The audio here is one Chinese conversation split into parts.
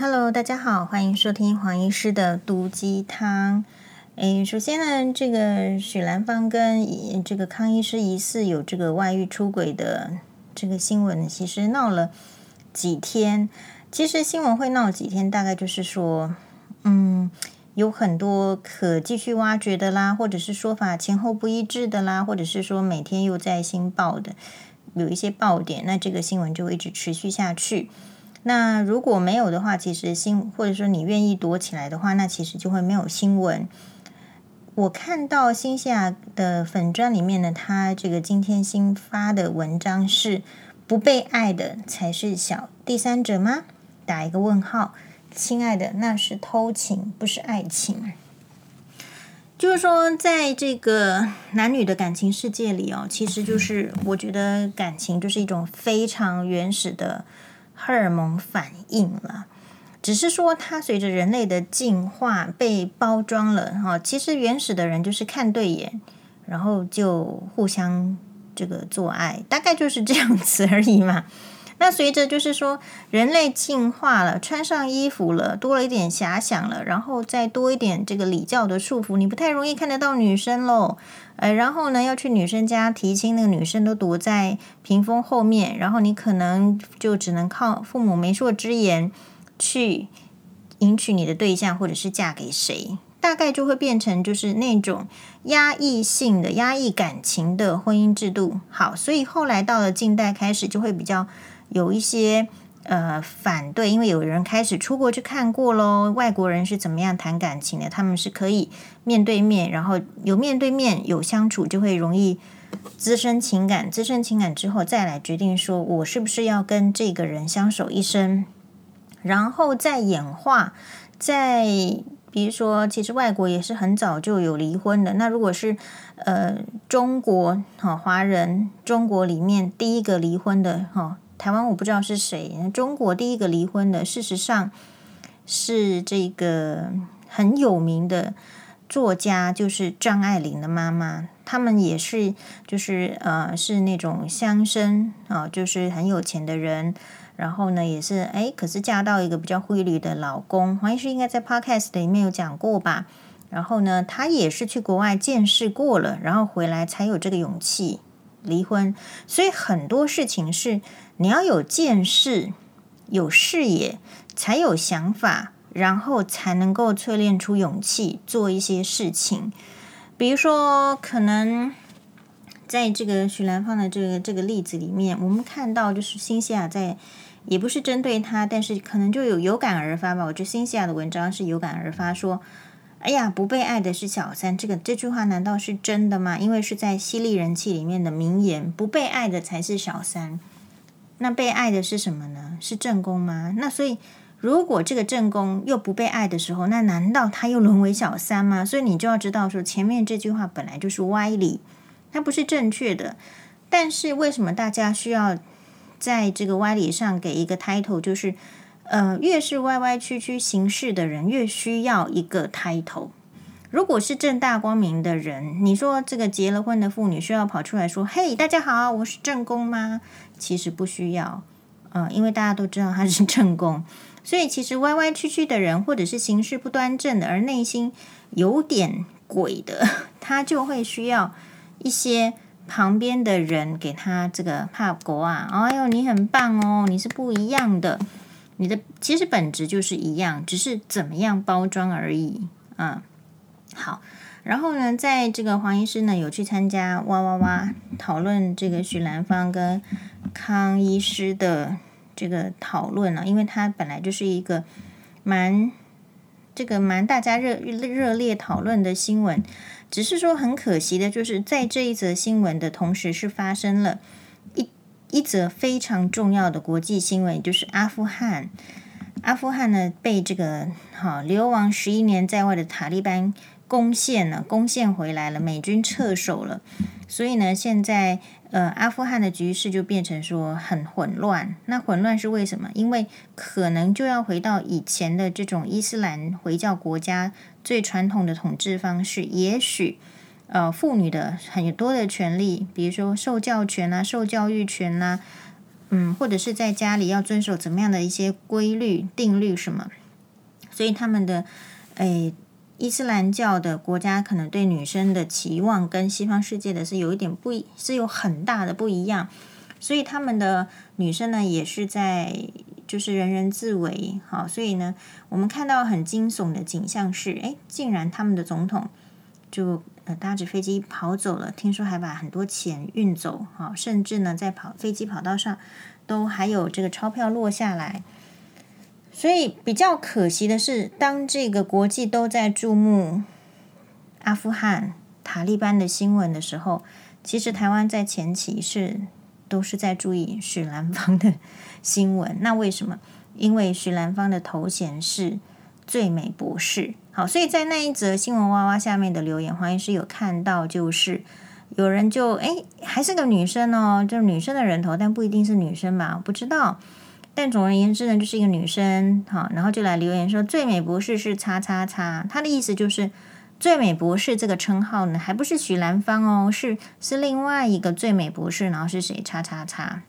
Hello，大家好，欢迎收听黄医师的毒鸡汤。诶，首先呢，这个许兰芳跟这个康医师疑似有这个外遇出轨的这个新闻，其实闹了几天。其实新闻会闹几天，大概就是说，嗯，有很多可继续挖掘的啦，或者是说法前后不一致的啦，或者是说每天又在新报的有一些爆点，那这个新闻就一直持续下去。那如果没有的话，其实新或者说你愿意躲起来的话，那其实就会没有新闻。我看到新西亚的粉专里面呢，他这个今天新发的文章是“不被爱的才是小第三者吗？”打一个问号。亲爱的，那是偷情，不是爱情。就是说，在这个男女的感情世界里哦，其实就是我觉得感情就是一种非常原始的。荷尔蒙反应了，只是说它随着人类的进化被包装了哈。其实原始的人就是看对眼，然后就互相这个做爱，大概就是这样子而已嘛。那随着就是说人类进化了，穿上衣服了，多了一点遐想了，然后再多一点这个礼教的束缚，你不太容易看得到女生喽。呃，然后呢，要去女生家提亲，那个女生都躲在屏风后面，然后你可能就只能靠父母媒妁之言去迎娶你的对象，或者是嫁给谁，大概就会变成就是那种压抑性的、压抑感情的婚姻制度。好，所以后来到了近代开始，就会比较有一些。呃，反对，因为有人开始出国去看过喽，外国人是怎么样谈感情的？他们是可以面对面，然后有面对面有相处，就会容易滋生情感，滋生情感之后再来决定说，我是不是要跟这个人相守一生，然后再演化，再比如说，其实外国也是很早就有离婚的。那如果是呃中国哈华人，中国里面第一个离婚的哈。台湾我不知道是谁，中国第一个离婚的，事实上是这个很有名的作家，就是张爱玲的妈妈。他们也是，就是呃，是那种乡绅啊，就是很有钱的人。然后呢，也是哎，可是嫁到一个比较灰绿的老公。黄医师应该在 Podcast 里面有讲过吧？然后呢，他也是去国外见识过了，然后回来才有这个勇气离婚。所以很多事情是。你要有见识、有视野，才有想法，然后才能够淬炼出勇气做一些事情。比如说，可能在这个许兰芳的这个这个例子里面，我们看到就是新西亚在，也不是针对他，但是可能就有有感而发吧。我觉得新西亚的文章是有感而发，说：“哎呀，不被爱的是小三。”这个这句话难道是真的吗？因为是在犀利人气里面的名言：“不被爱的才是小三。”那被爱的是什么呢？是正宫吗？那所以，如果这个正宫又不被爱的时候，那难道他又沦为小三吗？所以你就要知道说，前面这句话本来就是歪理，它不是正确的。但是为什么大家需要在这个歪理上给一个 title？就是，呃，越是歪歪曲曲行事的人，越需要一个 title。如果是正大光明的人，你说这个结了婚的妇女需要跑出来说：“嘿，大家好，我是正宫吗？”其实不需要，嗯、呃，因为大家都知道他是正宫，所以其实歪歪曲曲的人，或者是行事不端正的，而内心有点鬼的，他就会需要一些旁边的人给他这个拍鼓啊，哎呦，你很棒哦，你是不一样的，你的其实本质就是一样，只是怎么样包装而已，嗯。好，然后呢，在这个黄医师呢有去参加哇哇哇讨论这个许兰芳跟康医师的这个讨论呢，因为他本来就是一个蛮这个蛮大家热热烈讨论的新闻，只是说很可惜的就是在这一则新闻的同时是发生了一一则非常重要的国际新闻，就是阿富汗，阿富汗呢被这个好流亡十一年在外的塔利班。攻陷了，攻陷回来了，美军撤守了，所以呢，现在呃，阿富汗的局势就变成说很混乱。那混乱是为什么？因为可能就要回到以前的这种伊斯兰回教国家最传统的统治方式。也许呃，妇女的很多的权利，比如说受教权啊、受教育权啊，嗯，或者是在家里要遵守怎么样的一些规律、定律什么，所以他们的诶，伊斯兰教的国家可能对女生的期望跟西方世界的是有一点不一，是有很大的不一样，所以他们的女生呢也是在就是人人自危，好，所以呢，我们看到很惊悚的景象是，诶，竟然他们的总统就。搭着飞机跑走了，听说还把很多钱运走，哈，甚至呢，在跑飞机跑道上都还有这个钞票落下来。所以比较可惜的是，当这个国际都在注目阿富汗塔利班的新闻的时候，其实台湾在前期是都是在注意许兰芳的 新闻。那为什么？因为许兰芳的头衔是最美博士。好，所以在那一则新闻娃娃下面的留言，黄医师有看到，就是有人就诶，还是个女生哦，就是女生的人头，但不一定是女生吧，不知道。但总而言之呢，就是一个女生，好，然后就来留言说，最美博士是叉叉叉，他的意思就是最美博士这个称号呢，还不是许兰芳哦，是是另外一个最美博士，然后是谁？叉叉叉。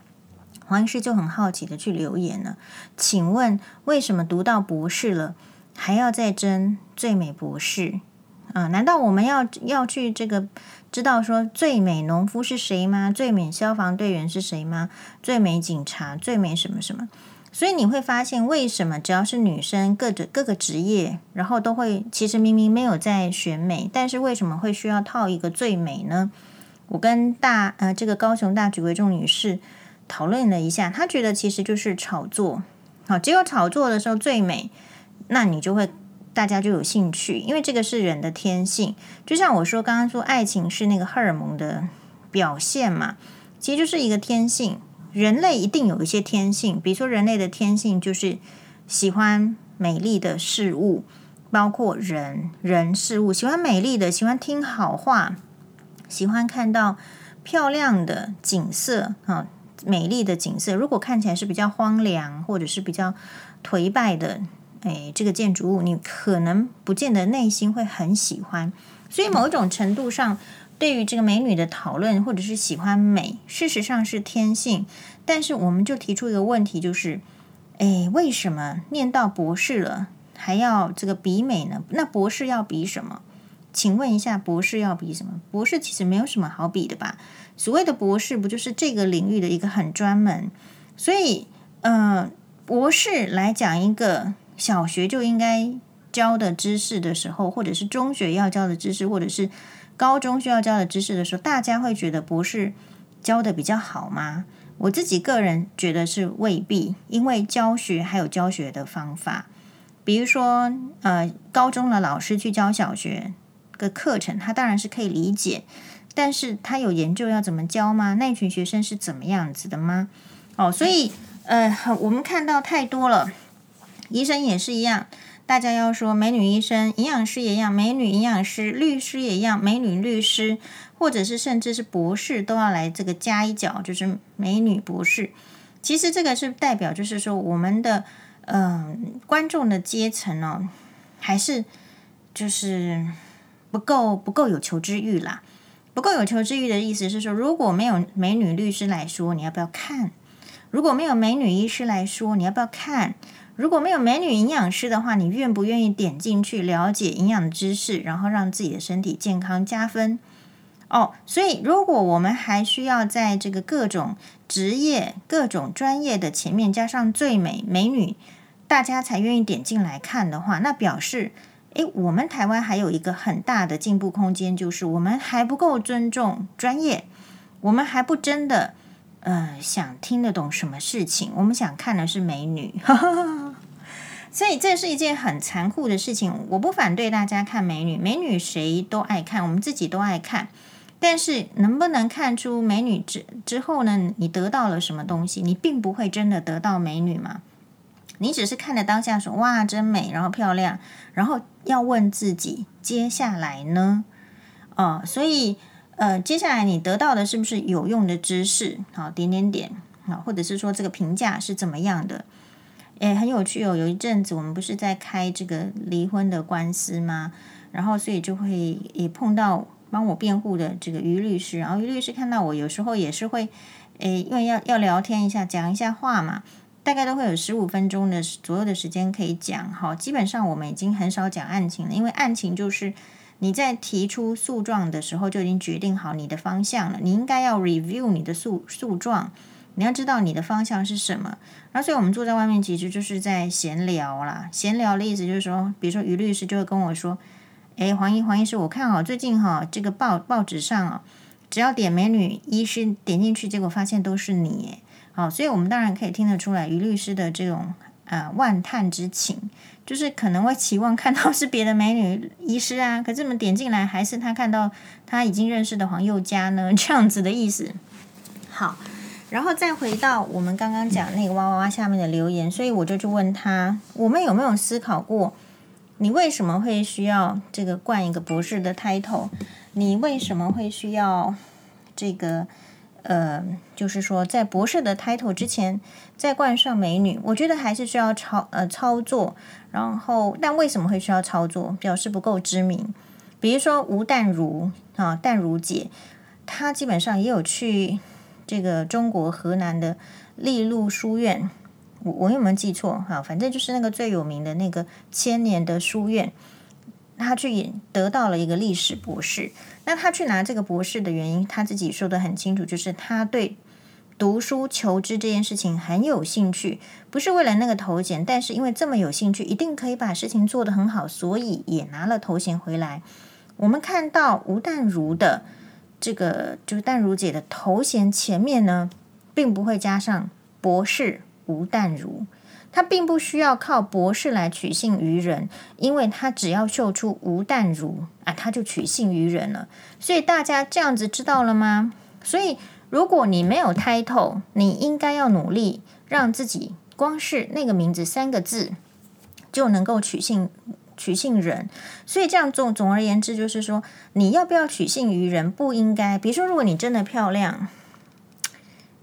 黄医师就很好奇的去留言了，请问为什么读到博士了？还要再争最美博士啊？难道我们要要去这个知道说最美农夫是谁吗？最美消防队员是谁吗？最美警察、最美什么什么？所以你会发现，为什么只要是女生，各个各个职业，然后都会其实明明没有在选美，但是为什么会需要套一个最美呢？我跟大呃这个高雄大举为众女士讨论了一下，她觉得其实就是炒作。好，只有炒作的时候最美。那你就会，大家就有兴趣，因为这个是人的天性。就像我说刚刚说，爱情是那个荷尔蒙的表现嘛，其实就是一个天性。人类一定有一些天性，比如说人类的天性就是喜欢美丽的事物，包括人、人事物，喜欢美丽的，喜欢听好话，喜欢看到漂亮的景色啊，美丽的景色。如果看起来是比较荒凉，或者是比较颓败的。哎，这个建筑物你可能不见得内心会很喜欢，所以某一种程度上，对于这个美女的讨论或者是喜欢美，事实上是天性。但是我们就提出一个问题，就是，哎，为什么念到博士了还要这个比美呢？那博士要比什么？请问一下，博士要比什么？博士其实没有什么好比的吧？所谓的博士，不就是这个领域的一个很专门？所以，呃，博士来讲一个。小学就应该教的知识的时候，或者是中学要教的知识，或者是高中需要教的知识的时候，大家会觉得博士教的比较好吗？我自己个人觉得是未必，因为教学还有教学的方法，比如说，呃，高中的老师去教小学的课程，他当然是可以理解，但是他有研究要怎么教吗？那群学生是怎么样子的吗？哦，所以，呃，我们看到太多了。医生也是一样，大家要说美女医生，营养师也一样，美女营养师，律师也一样，美女律师，或者是甚至是博士都要来这个加一脚，就是美女博士。其实这个是代表，就是说我们的嗯、呃、观众的阶层哦，还是就是不够不够有求知欲啦。不够有求知欲的意思是说，如果没有美女律师来说，你要不要看？如果没有美女医师来说，你要不要看？如果没有美女营养师的话，你愿不愿意点进去了解营养知识，然后让自己的身体健康加分？哦，所以如果我们还需要在这个各种职业、各种专业的前面加上最美美女，大家才愿意点进来看的话，那表示，诶，我们台湾还有一个很大的进步空间，就是我们还不够尊重专业，我们还不真的。呃，想听得懂什么事情？我们想看的是美女，所以这是一件很残酷的事情。我不反对大家看美女，美女谁都爱看，我们自己都爱看。但是能不能看出美女之之后呢？你得到了什么东西？你并不会真的得到美女嘛？你只是看着当下说哇，真美，然后漂亮，然后要问自己接下来呢？哦，所以。呃，接下来你得到的是不是有用的知识？好，点点点，好，或者是说这个评价是怎么样的？诶，很有趣哦。有一阵子我们不是在开这个离婚的官司吗？然后所以就会也碰到帮我辩护的这个于律师，然后于律师看到我有时候也是会诶，因为要要聊天一下，讲一下话嘛，大概都会有十五分钟的左右的时间可以讲。好，基本上我们已经很少讲案情了，因为案情就是你在提出诉状的时候就已经决定好你的方向了，你应该要 review 你的诉诉状，你要知道你的方向是什么。然后，所以我们坐在外面其实就是在闲聊啦。闲聊的意思就是说，比如说于律师就会跟我说：“诶，黄医黄医师，我看啊，最近哈这个报报纸上啊。”只要点美女医师点进去，结果发现都是你，好，所以我们当然可以听得出来于律师的这种呃万叹之情，就是可能会期望看到是别的美女医师啊，可是我们点进来还是他看到他已经认识的黄宥嘉呢，这样子的意思。好，然后再回到我们刚刚讲那个哇哇哇下面的留言，所以我就去问他，我们有没有思考过，你为什么会需要这个冠一个博士的 title？你为什么会需要这个？呃，就是说，在博士的 title 之前再冠上美女，我觉得还是需要操呃操作。然后，但为什么会需要操作？表示不够知名。比如说吴淡如啊，淡如姐，她基本上也有去这个中国河南的利路书院。我我有没有记错？哈，反正就是那个最有名的那个千年的书院。他去也得到了一个历史博士，那他去拿这个博士的原因，他自己说得很清楚，就是他对读书求知这件事情很有兴趣，不是为了那个头衔，但是因为这么有兴趣，一定可以把事情做得很好，所以也拿了头衔回来。我们看到吴淡如的这个，就是淡如姐的头衔前面呢，并不会加上博士吴淡如。他并不需要靠博士来取信于人，因为他只要秀出吴淡如啊，他就取信于人了。所以大家这样子知道了吗？所以如果你没有 title，你应该要努力让自己光是那个名字三个字就能够取信取信人。所以这样总总而言之，就是说你要不要取信于人，不应该。比如说，如果你真的漂亮，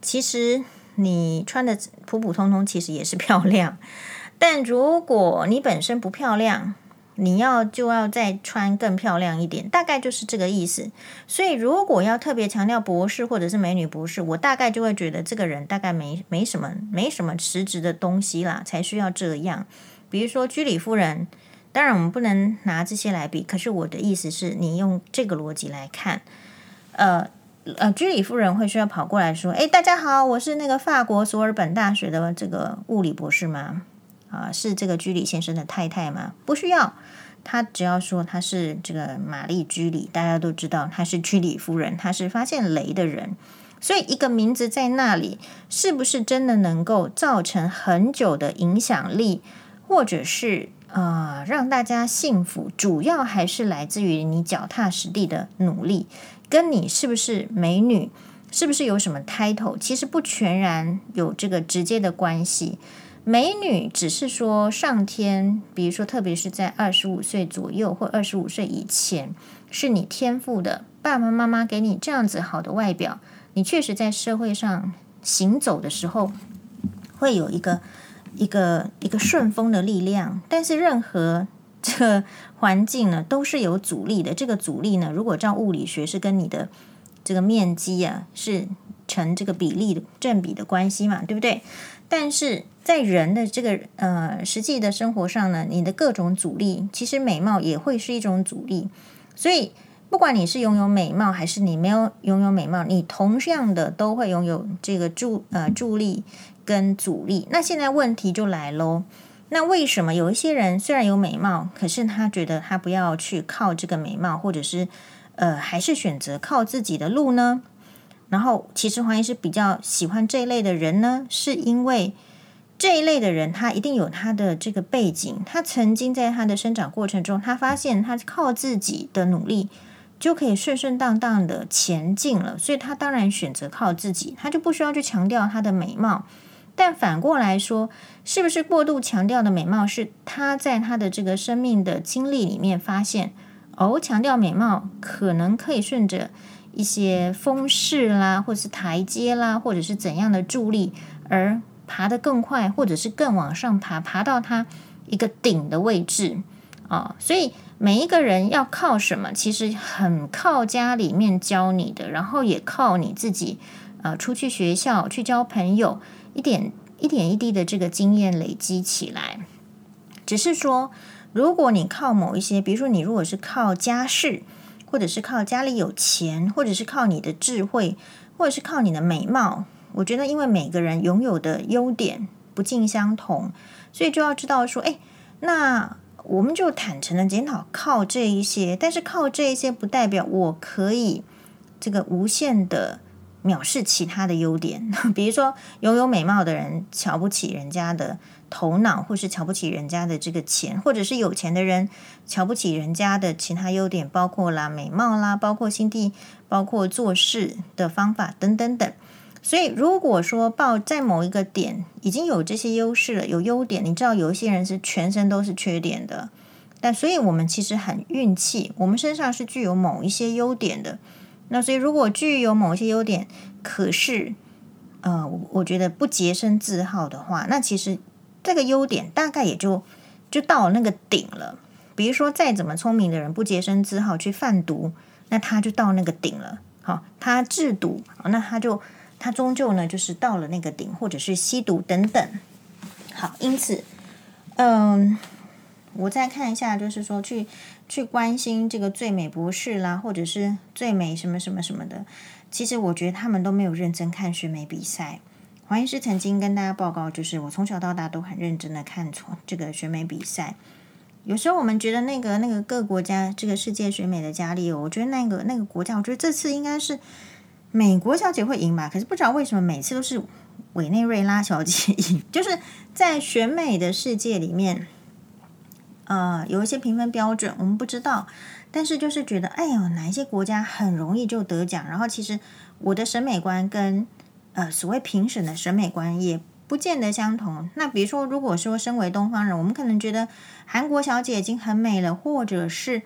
其实。你穿的普普通通，其实也是漂亮。但如果你本身不漂亮，你要就要再穿更漂亮一点，大概就是这个意思。所以，如果要特别强调博士或者是美女博士，我大概就会觉得这个人大概没没什么没什么实质的东西啦，才需要这样。比如说居里夫人，当然我们不能拿这些来比，可是我的意思是你用这个逻辑来看，呃。呃，居里夫人会需要跑过来说：“哎，大家好，我是那个法国索尔本大学的这个物理博士吗？啊，是这个居里先生的太太吗？不需要，他只要说他是这个玛丽居里，大家都知道他是居里夫人，他是发现镭的人。所以一个名字在那里，是不是真的能够造成很久的影响力，或者是啊、呃、让大家信服？主要还是来自于你脚踏实地的努力。”跟你是不是美女，是不是有什么 title，其实不全然有这个直接的关系。美女只是说上天，比如说特别是在二十五岁左右或二十五岁以前，是你天赋的，爸爸妈妈给你这样子好的外表，你确实在社会上行走的时候，会有一个一个一个顺风的力量。但是任何这个环境呢，都是有阻力的。这个阻力呢，如果照物理学是跟你的这个面积啊是成这个比例的正比的关系嘛，对不对？但是在人的这个呃实际的生活上呢，你的各种阻力，其实美貌也会是一种阻力。所以不管你是拥有美貌还是你没有拥有美貌，你同样的都会拥有这个助呃助力跟阻力。那现在问题就来喽。那为什么有一些人虽然有美貌，可是他觉得他不要去靠这个美貌，或者是呃，还是选择靠自己的路呢？然后，其实黄医师比较喜欢这一类的人呢，是因为这一类的人他一定有他的这个背景，他曾经在他的生长过程中，他发现他靠自己的努力就可以顺顺当当的前进了，所以他当然选择靠自己，他就不需要去强调他的美貌。但反过来说，是不是过度强调的美貌是他在他的这个生命的经历里面发现，哦，强调美貌可能可以顺着一些风势啦，或者是台阶啦，或者是怎样的助力而爬得更快，或者是更往上爬，爬到他一个顶的位置啊，所以每一个人要靠什么，其实很靠家里面教你的，然后也靠你自己。呃出去学校去交朋友，一点一点一滴的这个经验累积起来。只是说，如果你靠某一些，比如说你如果是靠家世，或者是靠家里有钱，或者是靠你的智慧，或者是靠你的美貌，我觉得因为每个人拥有的优点不尽相同，所以就要知道说，哎，那我们就坦诚的检讨靠这一些，但是靠这一些不代表我可以这个无限的。藐视其他的优点，比如说拥有美貌的人瞧不起人家的头脑，或是瞧不起人家的这个钱，或者是有钱的人瞧不起人家的其他优点，包括啦美貌啦，包括心地，包括做事的方法等等等。所以如果说报在某一个点已经有这些优势了，有优点，你知道有一些人是全身都是缺点的，但所以我们其实很运气，我们身上是具有某一些优点的。那所以，如果具有某些优点，可是，呃，我觉得不洁身自好的话，那其实这个优点大概也就就到那个顶了。比如说，再怎么聪明的人不洁身自好去贩毒，那他就到那个顶了。好，他制毒，那他就他终究呢就是到了那个顶，或者是吸毒等等。好，因此，嗯。我再看一下，就是说去去关心这个最美博士啦，或者是最美什么什么什么的。其实我觉得他们都没有认真看选美比赛。黄医师曾经跟大家报告，就是我从小到大都很认真的看这个选美比赛。有时候我们觉得那个那个各国家这个世界选美的佳丽，我觉得那个那个国家，我觉得这次应该是美国小姐会赢吧。可是不知道为什么每次都是委内瑞拉小姐赢，就是在选美的世界里面。呃，有一些评分标准，我们不知道，但是就是觉得，哎呦，哪一些国家很容易就得奖？然后其实我的审美观跟呃所谓评审的审美观也不见得相同。那比如说，如果说身为东方人，我们可能觉得韩国小姐已经很美了，或者是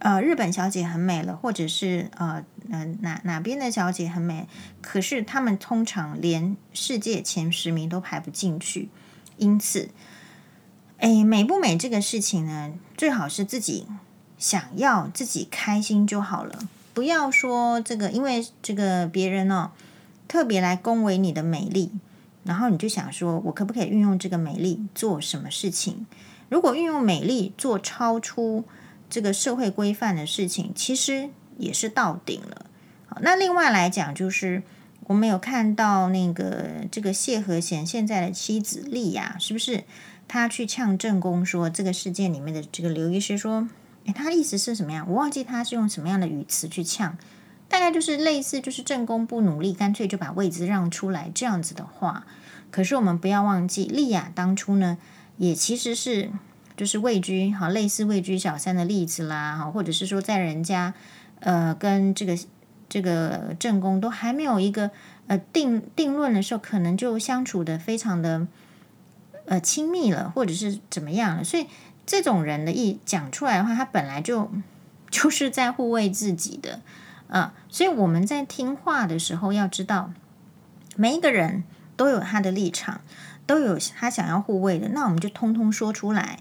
呃日本小姐很美了，或者是呃呃哪哪边的小姐很美，可是他们通常连世界前十名都排不进去，因此。哎，美不美这个事情呢，最好是自己想要自己开心就好了，不要说这个，因为这个别人哦特别来恭维你的美丽，然后你就想说，我可不可以运用这个美丽做什么事情？如果运用美丽做超出这个社会规范的事情，其实也是到顶了。好，那另外来讲，就是我们有看到那个这个谢和弦现在的妻子莉亚，是不是？他去呛正宫说：“这个事件里面的这个刘医师说，诶，他的意思是什么样？我忘记他是用什么样的语词去呛，大概就是类似就是正宫不努力，干脆就把位置让出来这样子的话。可是我们不要忘记，丽亚当初呢，也其实是就是位居好类似位居小三的例子啦，哈，或者是说在人家呃跟这个这个正宫都还没有一个呃定定论的时候，可能就相处的非常的。”呃，亲密了，或者是怎么样了？所以这种人的一讲出来的话，他本来就 就是在护卫自己的啊。所以我们在听话的时候，要知道每一个人都有他的立场，都有他想要护卫的。那我们就通通说出来，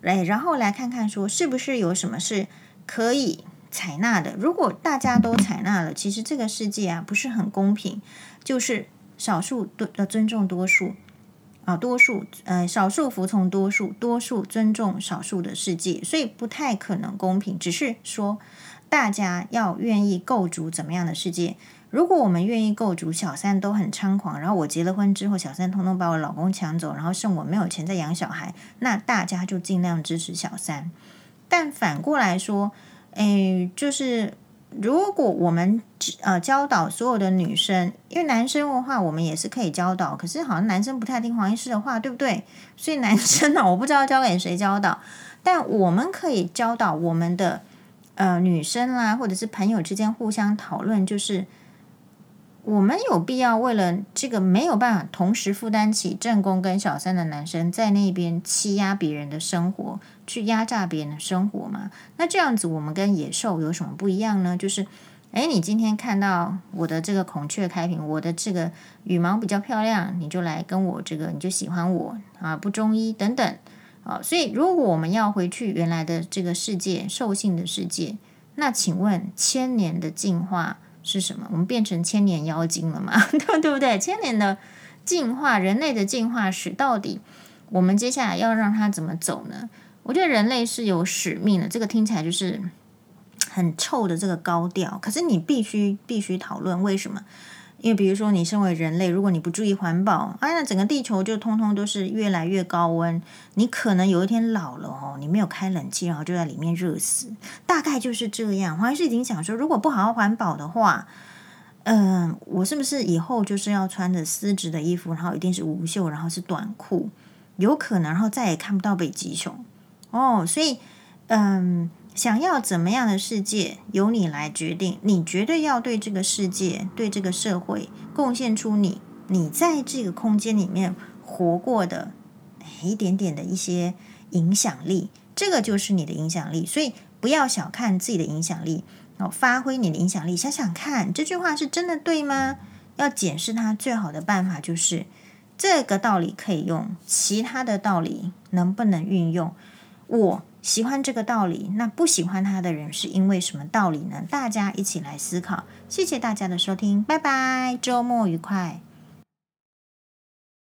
来，然后来看看说是不是有什么是可以采纳的。如果大家都采纳了，其实这个世界啊不是很公平，就是少数多要尊重多数。啊，多数呃，少数服从多数，多数尊重少数的世界，所以不太可能公平。只是说，大家要愿意构筑怎么样的世界？如果我们愿意构筑小三都很猖狂，然后我结了婚之后，小三通通把我老公抢走，然后剩我没有钱再养小孩，那大家就尽量支持小三。但反过来说，诶，就是。如果我们呃教导所有的女生，因为男生的话我们也是可以教导，可是好像男生不太听黄医师的话，对不对？所以男生呢，我不知道交给谁教导，但我们可以教导我们的呃女生啦，或者是朋友之间互相讨论，就是。我们有必要为了这个没有办法同时负担起正宫跟小三的男生，在那边欺压别人的生活，去压榨别人的生活吗？那这样子，我们跟野兽有什么不一样呢？就是，诶，你今天看到我的这个孔雀开屏，我的这个羽毛比较漂亮，你就来跟我这个，你就喜欢我啊？不中医等等啊。所以，如果我们要回去原来的这个世界，兽性的世界，那请问千年的进化？是什么？我们变成千年妖精了嘛？对 对不对？千年的进化，人类的进化史，到底我们接下来要让它怎么走呢？我觉得人类是有使命的。这个听起来就是很臭的这个高调，可是你必须必须讨论为什么？因为比如说，你身为人类，如果你不注意环保，哎，那整个地球就通通都是越来越高温。你可能有一天老了哦，你没有开冷气，然后就在里面热死，大概就是这样。黄医师已经想说，如果不好好环保的话，嗯、我是不是以后就是要穿着丝质的衣服，然后一定是无袖，然后是短裤，有可能，然后再也看不到北极熊哦。所以，嗯、想要怎么样的世界，由你来决定。你绝对要对这个世界、对这个社会贡献出你，你在这个空间里面活过的一点点的一些影响力。这个就是你的影响力。所以不要小看自己的影响力，哦，发挥你的影响力。想想看，这句话是真的对吗？要检视它最好的办法就是这个道理可以用，其他的道理能不能运用？我。喜欢这个道理，那不喜欢他的人是因为什么道理呢？大家一起来思考。谢谢大家的收听，拜拜，周末愉快。